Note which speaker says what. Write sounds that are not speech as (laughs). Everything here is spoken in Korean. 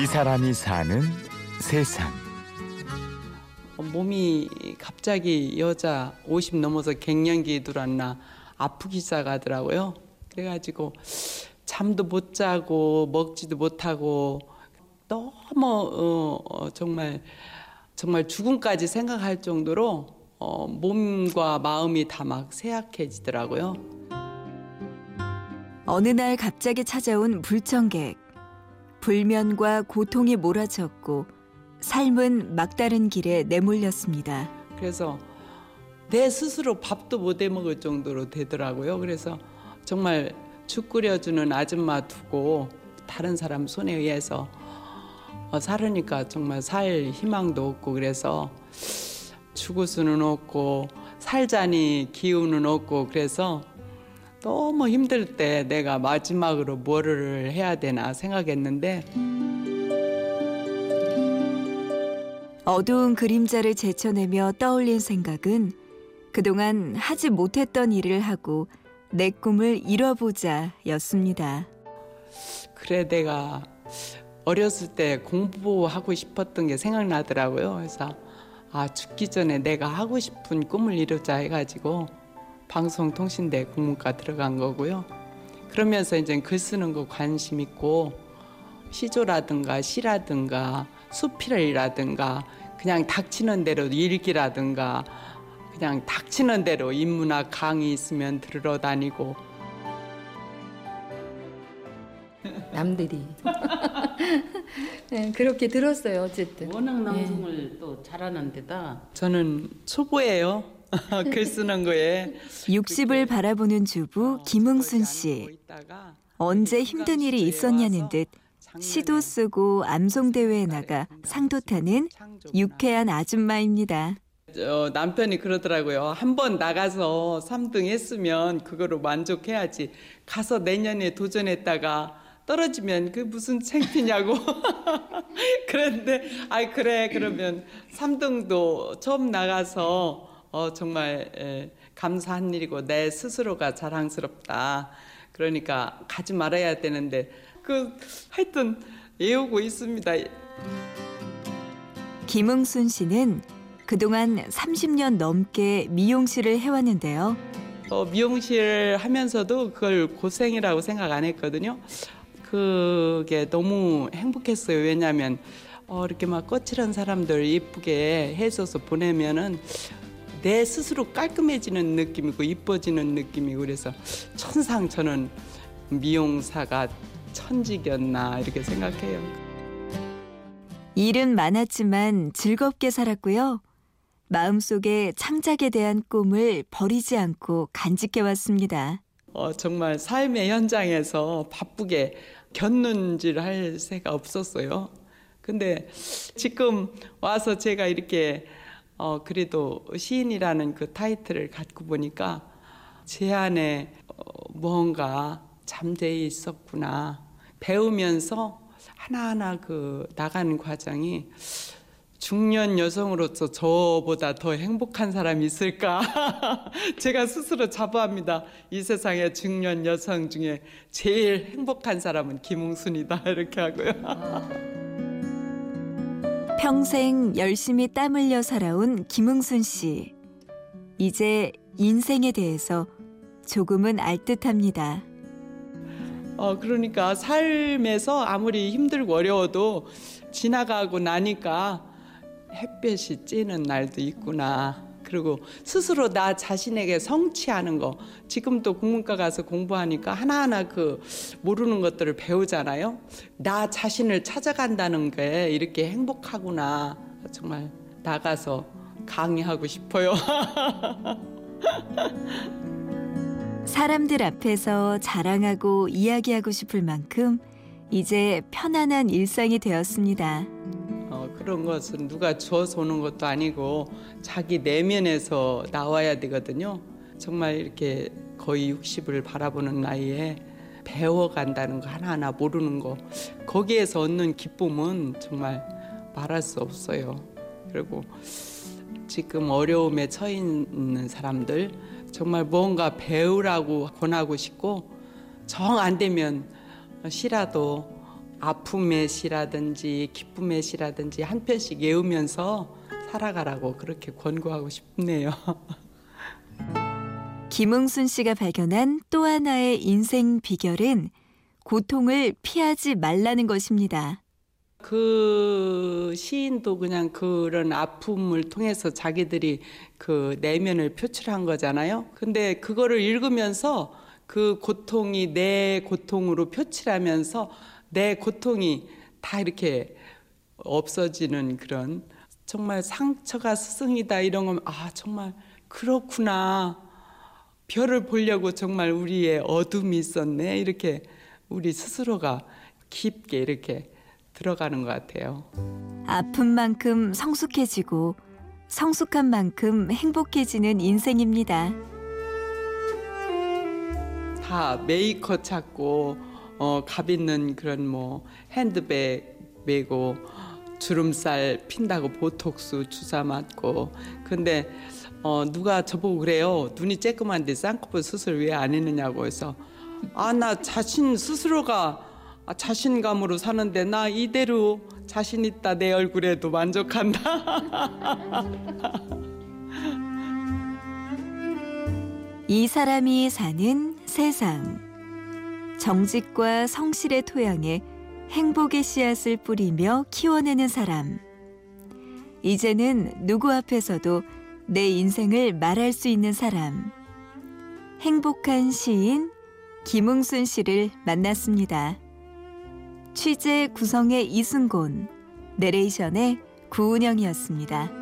Speaker 1: 이 사람이 사는 세상.
Speaker 2: 몸이 갑자기 여자 50 넘어서 갱년기 들어왔나 아프기 시작하더라고요. 그래가지고 잠도 못 자고 먹지도 못하고 너무 어, 어, 정말 정말 죽음까지 생각할 정도로 어, 몸과 마음이 다 막 쇠약해지더라고요.
Speaker 3: 어느 날 갑자기 찾아온 불청객. 불면과 고통이 몰아쳤고 삶은 막다른 길에 내몰렸습니다.
Speaker 2: 그래서 내 스스로 밥도 못 해 먹을 정도로 되더라고요. 그래서 정말 죽 끓여주는 아줌마 두고 다른 사람 손에 의해서 어, 살으니까 정말 살 희망도 없고 그래서 죽을 수는 없고 살자니 기운은 없고 그래서 너무 힘들 때 내가 마지막으로 뭐를 해야 되나 생각했는데
Speaker 3: 어두운 그림자를 제쳐내며 떠올린 생각은 그동안 하지 못했던 일을 하고 내 꿈을 이뤄보자 였습니다.
Speaker 2: 그래 내가 어렸을 때 공부하고 싶었던 게 생각나더라고요. 그래서 아 죽기 전에 내가 하고 싶은 꿈을 이루자 해가지고 방송통신대 국문과 들어간 거고요. 그러면서 이제 글 쓰는 거 관심 있고 시조라든가 시라든가 수필이라든가 그냥 닥치는 대로 일기라든가 그냥 닥치는 대로 인문학 강의 있으면 들으러 다니고. (laughs)
Speaker 4: 남들이. (laughs) 네, 그렇게 들었어요 어쨌든.
Speaker 5: 워낙 낭송을 또 잘하는 데다.
Speaker 2: 저는 초보예요. (laughs) 글 쓰는 거에
Speaker 3: 60을 바라보는 주부 김응순 씨. 언제 힘든 일이 있었냐는 듯 시도 쓰고 암송대회에 나가 상도 타는 유쾌한 아줌마입니다.
Speaker 2: 어, 남편이 그러더라고요. 한 번 나가서 3등 했으면 그거로 만족해야지. 가서 내년에 도전했다가 떨어지면 그 무슨 창피냐고. (laughs) 그런데 아이 그래 그러면 3등도 처음 나가서 어, 정말 에, 감사한 일이고 내 스스로가 자랑스럽다. 그러니까 가지 말아야 되는데 그 하여튼 애우고 있습니다.
Speaker 3: 김응순 씨는 그동안 30년 넘게 미용실을 해왔는데요.
Speaker 2: 어, 미용실 하면서도 그걸 고생이라고 생각 안 했거든요. 그게 너무 행복했어요. 왜냐하면 어, 이렇게 막 거칠한 사람들 이쁘게 해줘서 보내면은 내 스스로 깔끔해지는 느낌이고 이뻐지는 느낌이고 그래서 천상 저는 미용사가 천직이었나 이렇게 생각해요.
Speaker 3: 일은 많았지만 즐겁게 살았고요. 마음속에 창작에 대한 꿈을 버리지 않고 간직해 왔습니다.
Speaker 2: 어, 정말 삶의 현장에서 바쁘게 곁눈질 할 새가 없었어요. 근데 지금 와서 제가 이렇게 어, 그래도 시인이라는 그 타이틀을 갖고 보니까 제 안에 어, 뭔가 잠재해 있었구나. 배우면서 하나하나 그 나가는 과정이 중년 여성으로서 저보다 더 행복한 사람이 있을까? (laughs) 제가 스스로 자부합니다. 이 세상의 중년 여성 중에 제일 행복한 사람은 김웅순이다. (laughs) 이렇게 하고요.
Speaker 3: 평생 열심히 땀 흘려 살아온 김응순 씨. 이제 인생에 대해서 조금은 알 듯 합니다.
Speaker 2: 어, 그러니까 삶에서 아무리 힘들고 어려워도 지나가고 나니까 햇볕이 찌는 날도 있구나. 그리고 스스로 나 자신에게 성취하는 거. 지금도 국문과 가서 공부하니까 하나하나 그 모르는 것들을 배우잖아요. 나 자신을 찾아간다는 게 이렇게 행복하구나. 정말 나가서 강의하고 싶어요. (laughs)
Speaker 3: 사람들 앞에서 자랑하고 이야기하고 싶을 만큼 이제 편안한 일상이 되었습니다.
Speaker 2: 어, 그런 것은 누가 주어서 오는 것도 아니고 자기 내면에서 나와야 되거든요. 정말 이렇게 거의 60을 바라보는 나이에 배워간다는 거 하나하나 모르는 거 거기에서 얻는 기쁨은 정말 말할 수 없어요. 그리고 지금 어려움에 처해 있는 사람들 정말 무언가 배우라고 권하고 싶고 정 안 되면 시라도 아픔의 시라든지 기쁨의 시라든지 한 편씩 외우면서 살아가라고 그렇게 권고하고 싶네요. (laughs)
Speaker 3: 김응순 씨가 발견한 또 하나의 인생 비결은 고통을 피하지 말라는 것입니다.
Speaker 2: 그 시인도 그냥 그런 아픔을 통해서 자기들이 그 내면을 표출한 거잖아요. 근데 그거를 읽으면서 그 고통이 내 고통으로 표출하면서 내 고통이 다 이렇게 없어지는 그런 정말 상처가 스승이다 이런 거면 아 정말 그렇구나 별을 보려고 정말 우리의 어둠이 있었네 이렇게 우리 스스로가 깊게 이렇게 들어가는 것 같아요.
Speaker 3: 아픈 만큼 성숙해지고 성숙한 만큼 행복해지는 인생입니다.
Speaker 2: 다 메이커 찾고 어, 값 있는 그런 뭐 핸드백 메고 주름살 핀다고 보톡스 주사 맞고. 근데 어, 누가 저보고 그래요? 눈이 쬐끔한데 쌍꺼풀 수술 왜 안 했느냐고 해서. 아 나 자신 스스로가 아, 자신감으로 사는데 나 이대로 자신 있다 내 얼굴에도 만족한다. (laughs)
Speaker 3: 이 사람이 사는 세상. 정직과 성실의 토양에 행복의 씨앗을 뿌리며 키워내는 사람. 이제는 누구 앞에서도 내 인생을 말할 수 있는 사람. 행복한 시인 김웅순 씨를 만났습니다. 취재 구성의 이승곤, 내레이션의 구은영이었습니다.